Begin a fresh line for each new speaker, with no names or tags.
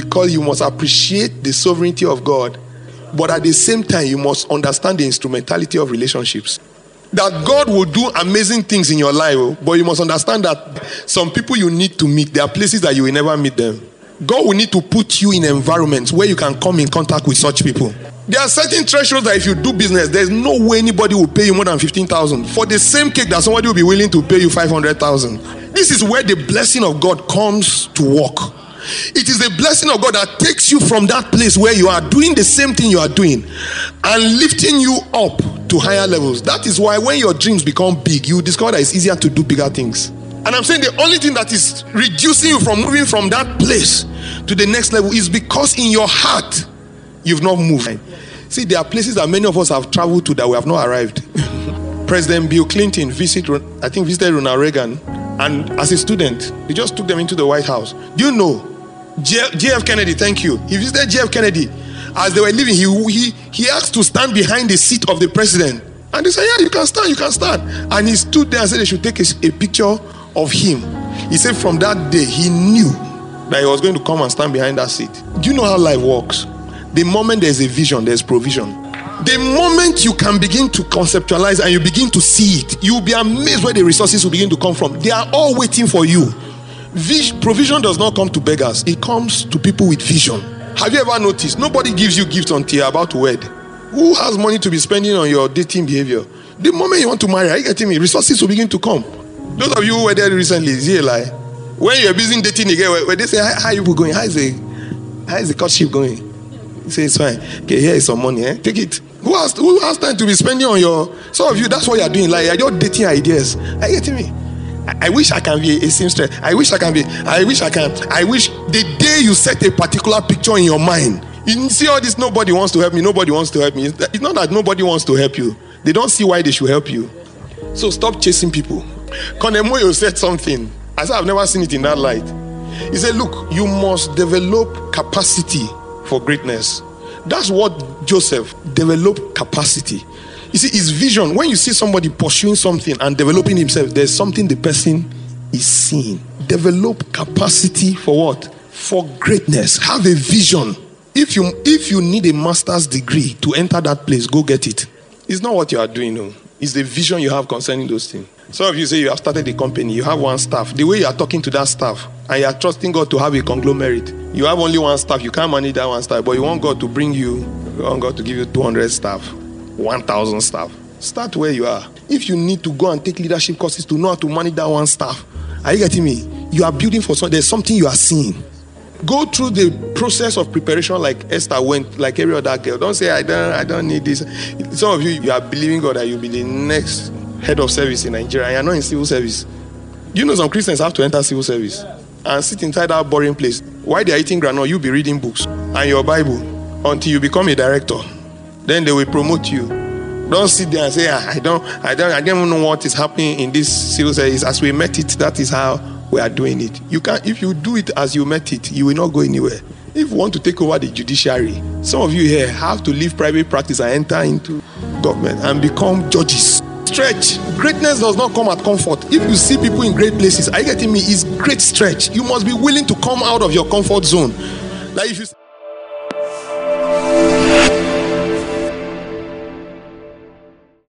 because you must appreciate the sovereignty of God, but at the same time, you must understand the instrumentality of relationships. That God will do amazing things in your life, oh, but you must understand that some people you need to meet, there are places that you will never meet them. God will need to put you in environments where you can come in contact with such people. There are certain thresholds that if you do business, there's no way anybody will pay you more than 15,000 for the same cake that somebody will be willing to pay you 500,000. This is where the blessing of God comes to work. It is the blessing of God that takes you from that place where you are doing the same thing you are doing and lifting you up to higher levels. That is why when your dreams become big, you discover that it's easier to do bigger things. And I'm saying the only thing that is reducing you from moving from that place to the next level is because in your heart you've not moved. See, there are places that many of us have traveled to that we have not arrived. President Bill Clinton visited, I think, visited Ronald Reagan, and as a student, they just took them into the White House. Do you know JF Kennedy, thank you. He visited JF Kennedy. As they were leaving, he, he, he asked to stand behind the seat of the president. And they said, Yeah, you can stand, you can stand. And he stood there and said they should take a, a picture of him. He said from that day, he knew that he was going to come and stand behind that seat. Do you know how life works? The moment there's a vision, there's provision. The moment you can begin to conceptualize and you begin to see it, you'll be amazed where the resources will begin to come from. They are all waiting for you. Vision, provision does not come to beggars, it comes to people with vision. Have you ever noticed? Nobody gives you gifts until you're about to wed. Who has money to be spending on your dating behavior? The moment you want to marry, are you getting me? Resources will begin to come. Those of you who were there recently, is he a lie? When you're busy dating again, where they say, How are you going? How is the how is the courtship going? You say it's fine. Okay, here is some money, eh? Take it. Who has who has time to be spending on your some of you? That's what you're doing. Like you're just dating ideas. Are you getting me? I wish I can be a seamstress. I wish I can be. I wish I can. I wish the day you set a particular picture in your mind, you see all this. Nobody wants to help me. Nobody wants to help me. It's not that nobody wants to help you. They don't see why they should help you. So stop chasing people. Konemoyo said something. I said I've never seen it in that light. He said, "Look, you must develop capacity for greatness." That's what Joseph developed capacity. You see, his vision, when you see somebody pursuing something and developing himself, there's something the person is seeing. Develop capacity for what? For greatness. Have a vision. If you if you need a master's degree to enter that place, go get it. It's not what you are doing, no. It's the vision you have concerning those things. Some of you say you have started a company, you have one staff. The way you are talking to that staff, and you are trusting God to have a conglomerate. You have only one staff, you can't manage that one staff, but you want God to bring you, you want God to give you 200 staff. 1,000 staff. Start where you are. If you need to go and take leadership courses to know how to manage that one staff, are you getting me? You are building for something. There's something you are seeing. Go through the process of preparation like Esther went, like every other girl. Don't say I don't, I don't need this. Some of you, you are believing God that you'll be the next head of service in Nigeria. You're not in civil service. You know some Christians have to enter civil service and sit inside that boring place. While they are eating granola, you'll be reading books and your Bible until you become a director. Then they will promote you. Don't sit there and say, ah, I don't, I don't, I don't even know what is happening in this civil service. As we met it, that is how we are doing it. You can if you do it as you met it, you will not go anywhere. If you want to take over the judiciary, some of you here have to leave private practice and enter into government and become judges. Stretch. Greatness does not come at comfort. If you see people in great places, are you getting me? It's great stretch. You must be willing to come out of your comfort zone. Like if you